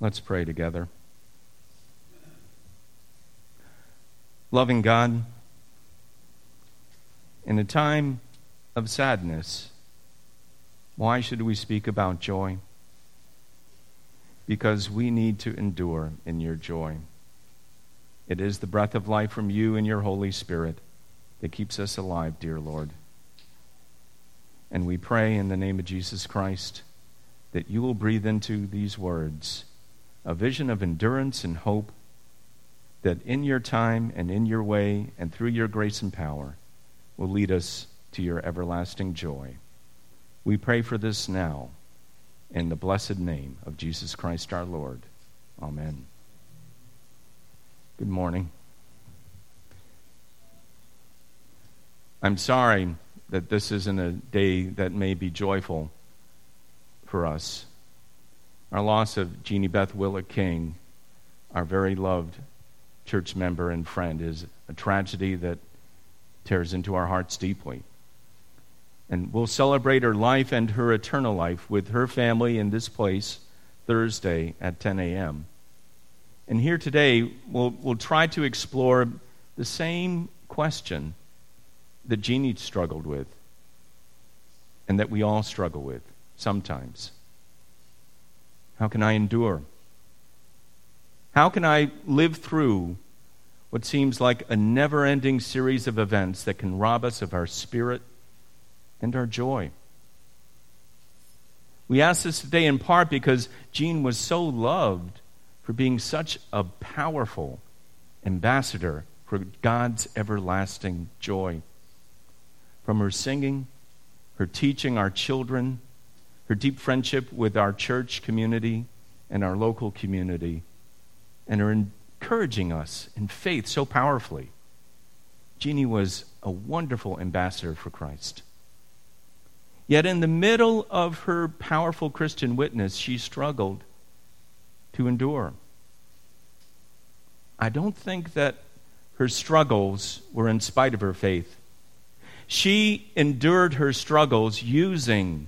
Let's pray together. Loving God, in a time of sadness, why should we speak about joy? Because we need to endure in your joy. It is the breath of life from you and your Holy Spirit that keeps us alive, dear Lord. And we pray in the name of Jesus Christ that you will breathe into these words a vision of endurance and hope that in your time and in your way and through your grace and power will lead us to your everlasting joy. We pray for this now in the blessed name of Jesus Christ our Lord. Amen. Good morning. I'm sorry that this isn't a day that may be joyful for us. Our loss of Jeannie Beth Willett King, our very loved church member and friend, is a tragedy that tears into our hearts deeply. And we'll celebrate her life and her eternal life with her family in this place Thursday at 10 a.m. And here today, we'll, we'll try to explore the same question that Jeannie struggled with and that we all struggle with sometimes. How can I endure? How can I live through what seems like a never ending series of events that can rob us of our spirit and our joy? We ask this today in part because Jean was so loved for being such a powerful ambassador for God's everlasting joy. From her singing, her teaching our children, her deep friendship with our church community and our local community, and her encouraging us in faith so powerfully. Jeannie was a wonderful ambassador for Christ. Yet, in the middle of her powerful Christian witness, she struggled to endure. I don't think that her struggles were in spite of her faith. She endured her struggles using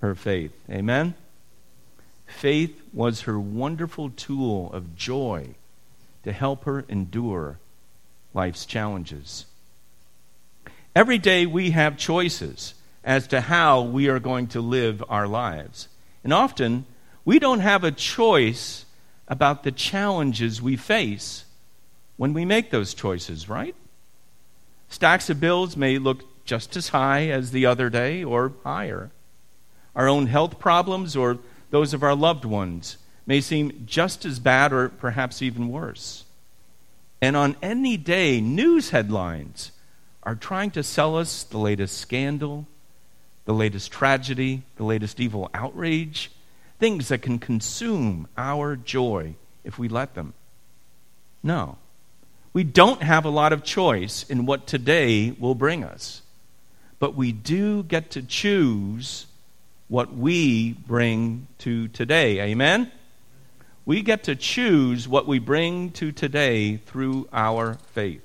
her faith. Amen? Faith was her wonderful tool of joy to help her endure life's challenges. Every day we have choices as to how we are going to live our lives. And often we don't have a choice about the challenges we face when we make those choices, right? Stacks of bills may look just as high as the other day or higher. Our own health problems or those of our loved ones may seem just as bad or perhaps even worse. And on any day, news headlines are trying to sell us the latest scandal, the latest tragedy, the latest evil outrage, things that can consume our joy if we let them. No. We don't have a lot of choice in what today will bring us. But we do get to choose what we bring to today. Amen? We get to choose what we bring to today through our faith.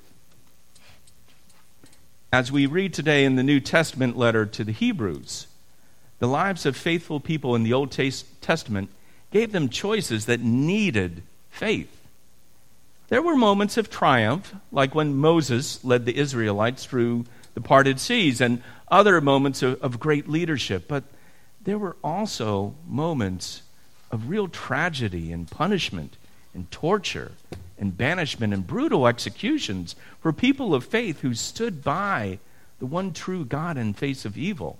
As we read today in the New Testament letter to the Hebrews, the lives of faithful people in the Old Testament gave them choices that needed faith. There were moments of triumph, like when Moses led the Israelites through the parted seas, and other moments of, of great leadership. But there were also moments of real tragedy and punishment and torture and banishment and brutal executions for people of faith who stood by the one true God in face of evil.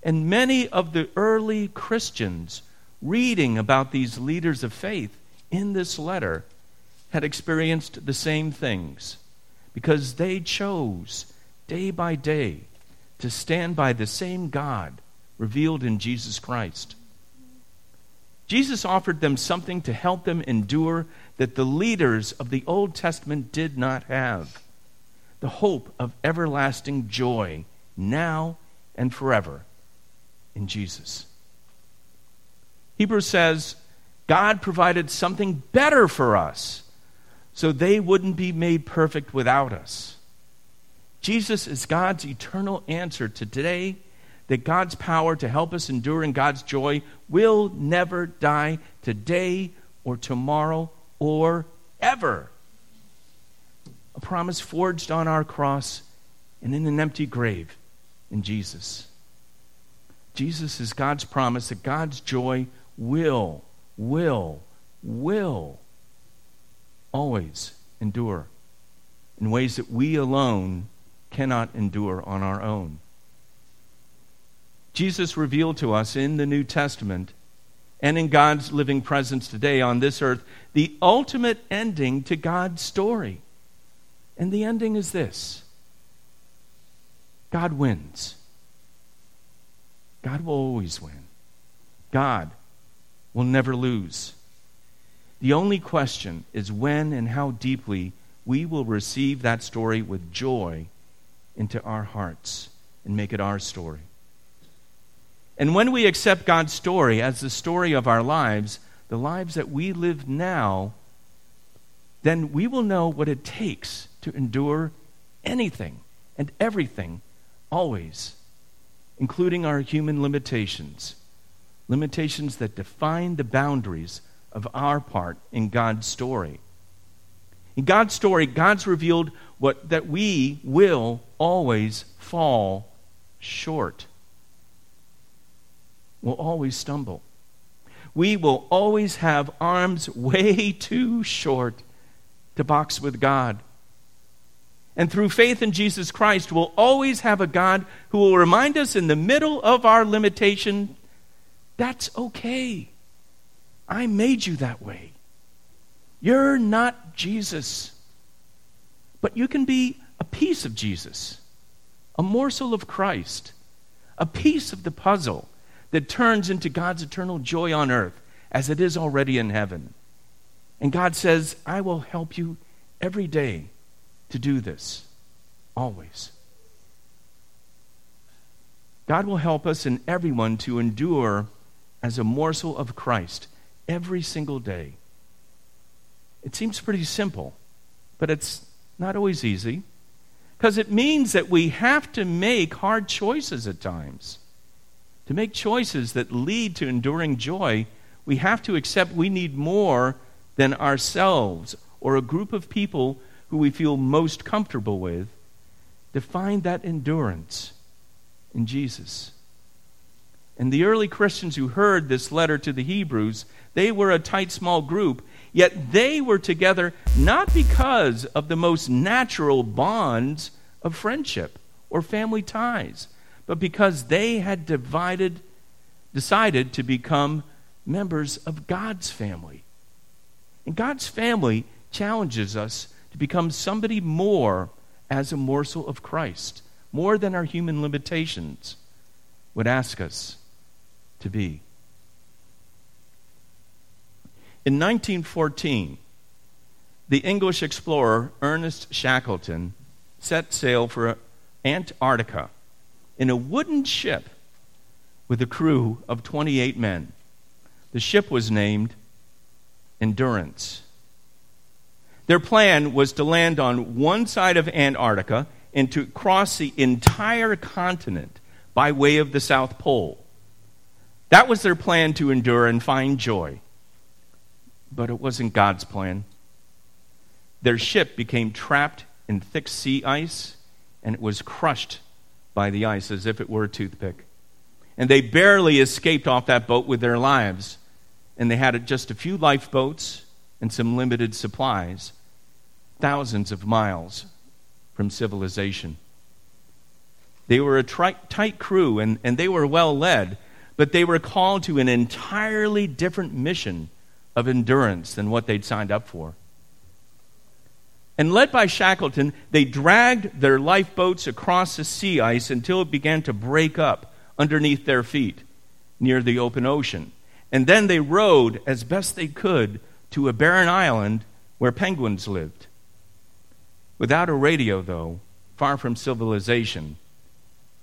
And many of the early Christians reading about these leaders of faith in this letter had experienced the same things because they chose day by day to stand by the same God revealed in Jesus Christ. Jesus offered them something to help them endure that the leaders of the Old Testament did not have the hope of everlasting joy now and forever in Jesus. Hebrews says, God provided something better for us so they wouldn't be made perfect without us. Jesus is God's eternal answer to today that God's power to help us endure in God's joy will never die today or tomorrow or ever. A promise forged on our cross and in an empty grave in Jesus. Jesus is God's promise that God's joy will, will, will always endure in ways that we alone cannot endure on our own. Jesus revealed to us in the New Testament and in God's living presence today on this earth the ultimate ending to God's story. And the ending is this God wins. God will always win. God will never lose. The only question is when and how deeply we will receive that story with joy into our hearts and make it our story. And when we accept God's story as the story of our lives, the lives that we live now, then we will know what it takes to endure anything and everything always, including our human limitations, limitations that define the boundaries of our part in God's story. In God's story, God's revealed what, that we will always fall short. We'll always stumble. We will always have arms way too short to box with God. And through faith in Jesus Christ, we'll always have a God who will remind us in the middle of our limitation that's okay. I made you that way. You're not Jesus. But you can be a piece of Jesus, a morsel of Christ, a piece of the puzzle that turns into God's eternal joy on earth as it is already in heaven. And God says, I will help you every day to do this, always. God will help us and everyone to endure as a morsel of Christ every single day. It seems pretty simple, but it's not always easy because it means that we have to make hard choices at times. To make choices that lead to enduring joy, we have to accept we need more than ourselves or a group of people who we feel most comfortable with to find that endurance in Jesus. And the early Christians who heard this letter to the Hebrews, they were a tight, small group, yet they were together not because of the most natural bonds of friendship or family ties, but because they had divided, decided to become members of God's family. And God's family challenges us to become somebody more as a morsel of Christ, more than our human limitations would ask us to be. In 1914, the English explorer Ernest Shackleton set sail for Antarctica in a wooden ship with a crew of 28 men. The ship was named Endurance. Their plan was to land on one side of Antarctica and to cross the entire continent by way of the South Pole. That was their plan to endure and find joy. But it wasn't God's plan. Their ship became trapped in thick sea ice, and it was crushed by the ice as if it were a toothpick. And they barely escaped off that boat with their lives. And they had just a few lifeboats and some limited supplies thousands of miles from civilization. They were a tri- tight crew and, and they were well led, but they were called to an entirely different mission of endurance than what they'd signed up for. And led by Shackleton, they dragged their lifeboats across the sea ice until it began to break up underneath their feet near the open ocean. And then they rowed as best they could to a barren island where penguins lived. Without a radio, though, far from civilization,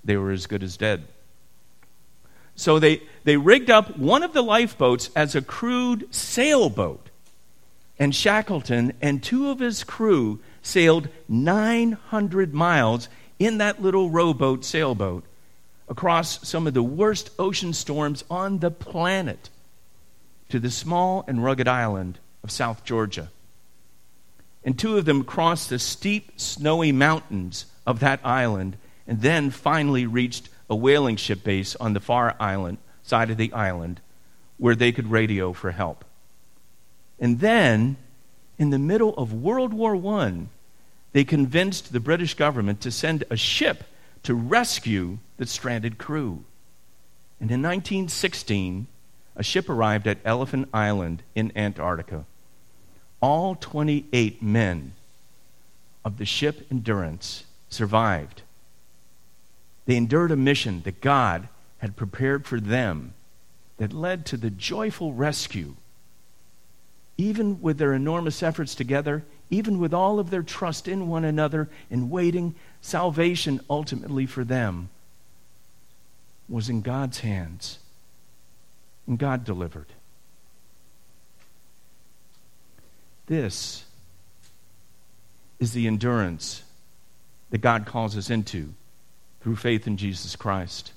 they were as good as dead. So they, they rigged up one of the lifeboats as a crude sailboat. And Shackleton and two of his crew sailed 900 miles in that little rowboat sailboat across some of the worst ocean storms on the planet to the small and rugged island of South Georgia. And two of them crossed the steep, snowy mountains of that island and then finally reached a whaling ship base on the far island side of the island where they could radio for help. And then, in the middle of World War I, they convinced the British government to send a ship to rescue the stranded crew. And in 1916, a ship arrived at Elephant Island in Antarctica. All 28 men of the ship Endurance survived. They endured a mission that God had prepared for them that led to the joyful rescue. Even with their enormous efforts together, even with all of their trust in one another and waiting, salvation ultimately for them was in God's hands. And God delivered. This is the endurance that God calls us into through faith in Jesus Christ.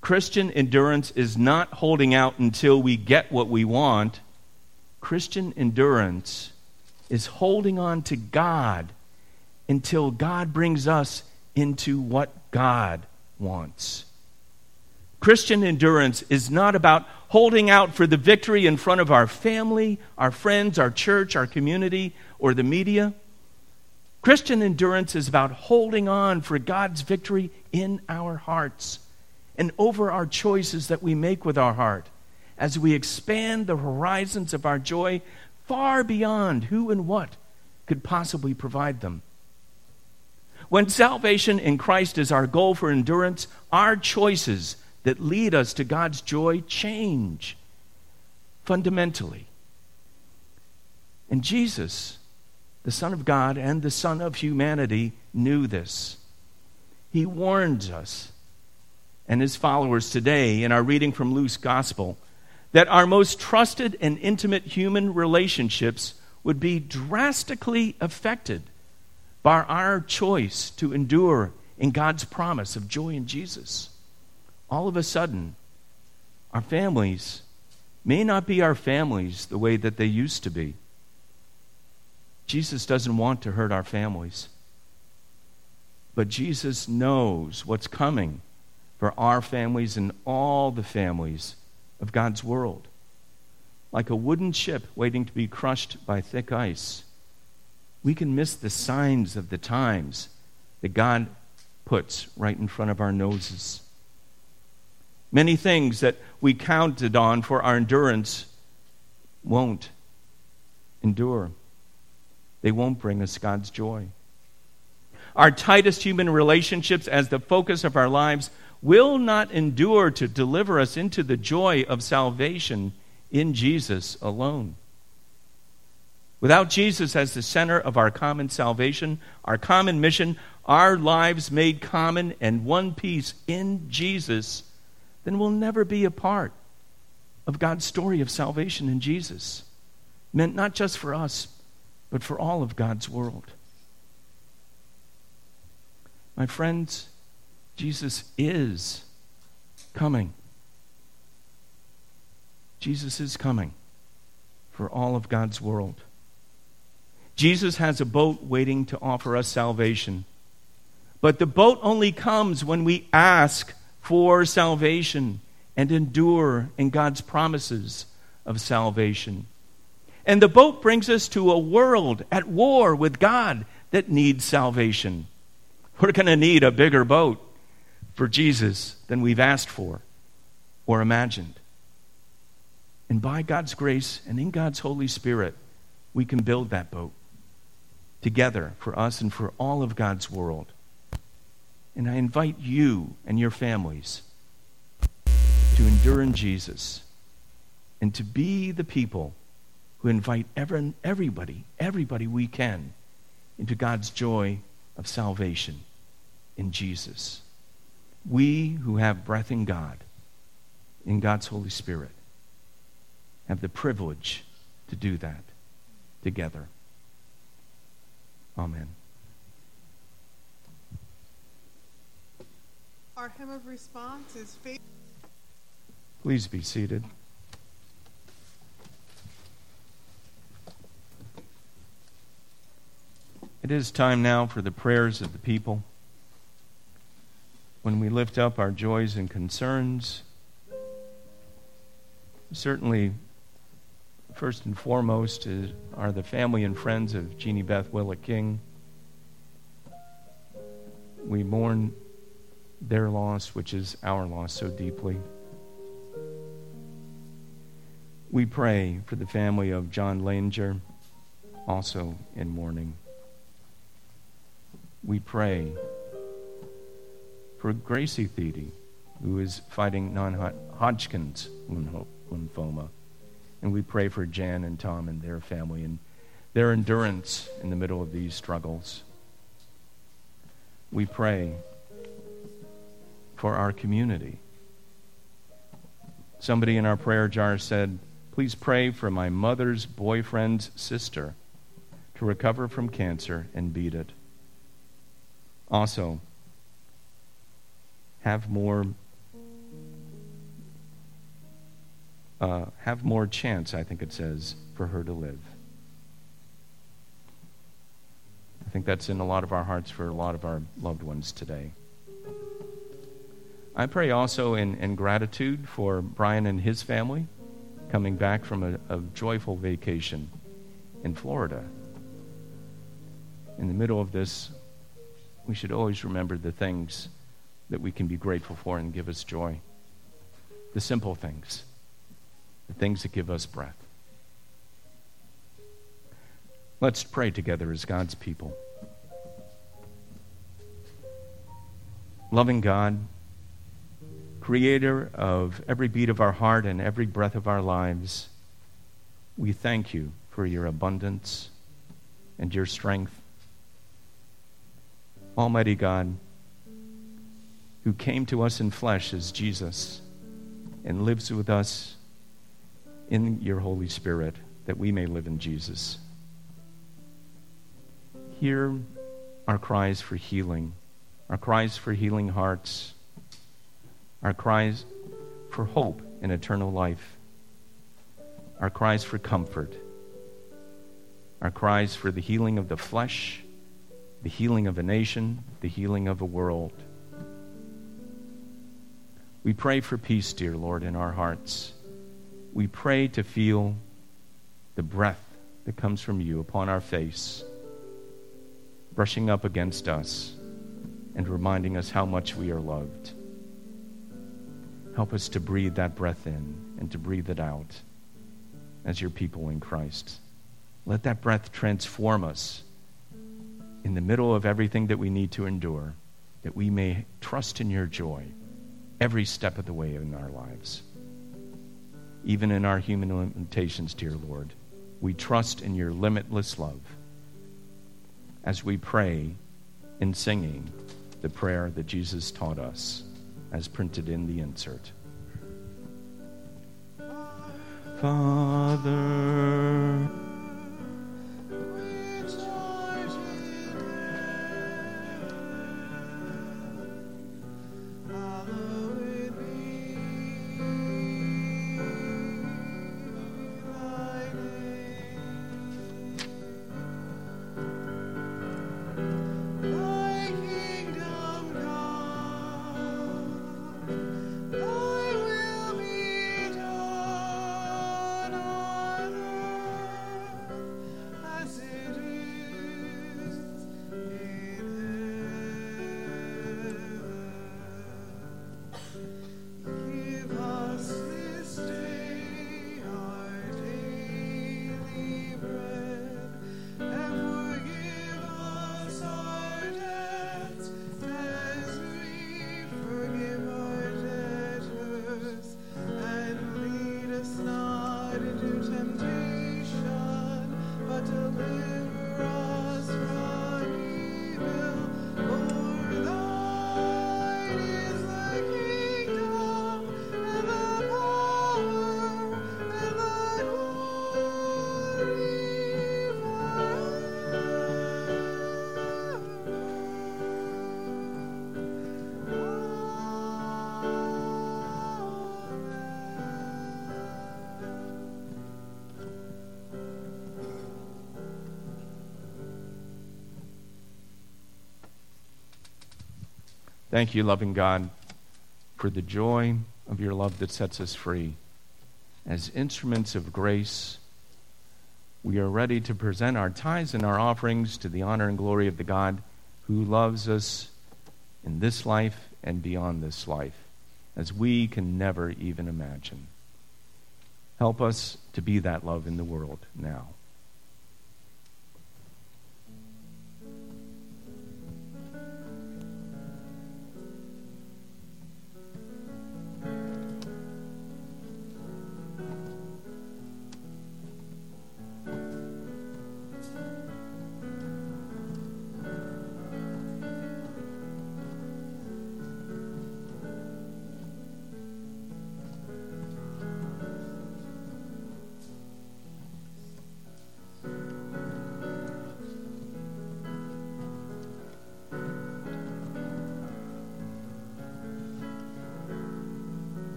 Christian endurance is not holding out until we get what we want. Christian endurance is holding on to God until God brings us into what God wants. Christian endurance is not about holding out for the victory in front of our family, our friends, our church, our community, or the media. Christian endurance is about holding on for God's victory in our hearts and over our choices that we make with our heart as we expand the horizons of our joy far beyond who and what could possibly provide them. When salvation in Christ is our goal for endurance, our choices that lead us to God's joy change fundamentally. And Jesus, the Son of God and the Son of humanity, knew this. He warns us and his followers today in our reading from Luke's gospel that our most trusted and intimate human relationships would be drastically affected by our choice to endure in God's promise of joy in Jesus. All of a sudden, our families may not be our families the way that they used to be. Jesus doesn't want to hurt our families. But Jesus knows what's coming for our families and all the families of God's world. Like a wooden ship waiting to be crushed by thick ice, we can miss the signs of the times that God puts right in front of our noses. Many things that we counted on for our endurance won't endure. They won't bring us God's joy. Our tightest human relationships, as the focus of our lives, will not endure to deliver us into the joy of salvation in Jesus alone. Without Jesus as the center of our common salvation, our common mission, our lives made common and one piece in Jesus, then we'll never be a part of God's story of salvation in Jesus. Meant not just for us, but for all of God's world. My friends, Jesus is coming. Jesus is coming for all of God's world. Jesus has a boat waiting to offer us salvation. But the boat only comes when we ask for salvation and endure in God's promises of salvation. And the boat brings us to a world at war with God that needs salvation. We're going to need a bigger boat for Jesus than we've asked for or imagined. And by God's grace and in God's Holy Spirit, we can build that boat together for us and for all of God's world. And I invite you and your families to endure in Jesus and to be the people who invite everybody, everybody we can, into God's joy of salvation in Jesus we who have breath in God, in God's Holy Spirit, have the privilege to do that together. Amen. Our hymn of response is faith. Please be seated. It is time now for the prayers of the people. When we lift up our joys and concerns, certainly, first and foremost, are the family and friends of Jeannie Beth Willett King. We mourn their loss, which is our loss, so deeply. We pray for the family of John Langer, also in mourning. We pray for Gracie Thede, who is fighting non Hodgkin's lymphoma. And we pray for Jan and Tom and their family and their endurance in the middle of these struggles. We pray for our community. Somebody in our prayer jar said, Please pray for my mother's boyfriend's sister to recover from cancer and beat it. Also, have more uh, have more chance, I think it says, for her to live. I think that's in a lot of our hearts for a lot of our loved ones today. I pray also in, in gratitude for Brian and his family coming back from a, a joyful vacation in Florida. In the middle of this, we should always remember the things that we can be grateful for and give us joy. The simple things, the things that give us breath. Let's pray together as God's people. Loving God, creator of every beat of our heart and every breath of our lives, we thank you for your abundance and your strength. Almighty God, who came to us in flesh as Jesus and lives with us in your Holy Spirit, that we may live in Jesus. Hear our cries for healing, our cries for healing hearts our cries for hope and eternal life, our cries for comfort, our cries for the healing of the flesh, the healing of a nation, the healing of a world. We pray for peace, dear Lord, in our hearts. We pray to feel the breath that comes from you upon our face, brushing up against us and reminding us how much we are loved. Help us to breathe that breath in and to breathe it out as your people in Christ. Let that breath transform us in the middle of everything that we need to endure, that we may trust in your joy every step of the way in our lives. Even in our human limitations, dear Lord, we trust in your limitless love as we pray in singing the prayer that Jesus taught us as printed in the insert. Father, Thank you, loving God, for the joy of your love that sets us free. As instruments of grace, we are ready to present our tithes and our offerings to the honor and glory of the God who loves us in this life and beyond this life, as we can never even imagine. Help us to be that love in the world now.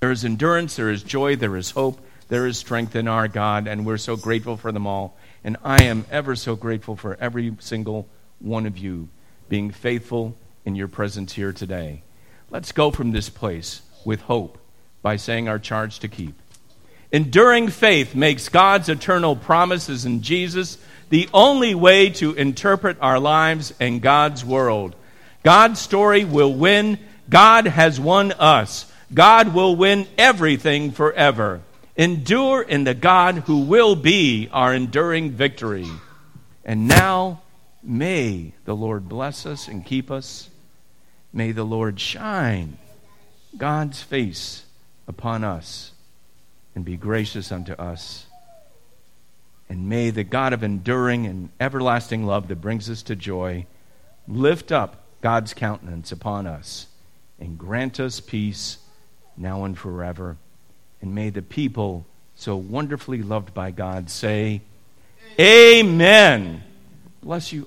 There is endurance, there is joy, there is hope, there is strength in our God, and we're so grateful for them all. And I am ever so grateful for every single one of you being faithful in your presence here today. Let's go from this place with hope by saying our charge to keep. Enduring faith makes God's eternal promises in Jesus the only way to interpret our lives and God's world. God's story will win. God has won us. God will win everything forever. Endure in the God who will be our enduring victory. And now, may the Lord bless us and keep us. May the Lord shine God's face upon us and be gracious unto us. And may the God of enduring and everlasting love that brings us to joy lift up God's countenance upon us and grant us peace now and forever. And may the people so wonderfully loved by God say, Amen. Bless you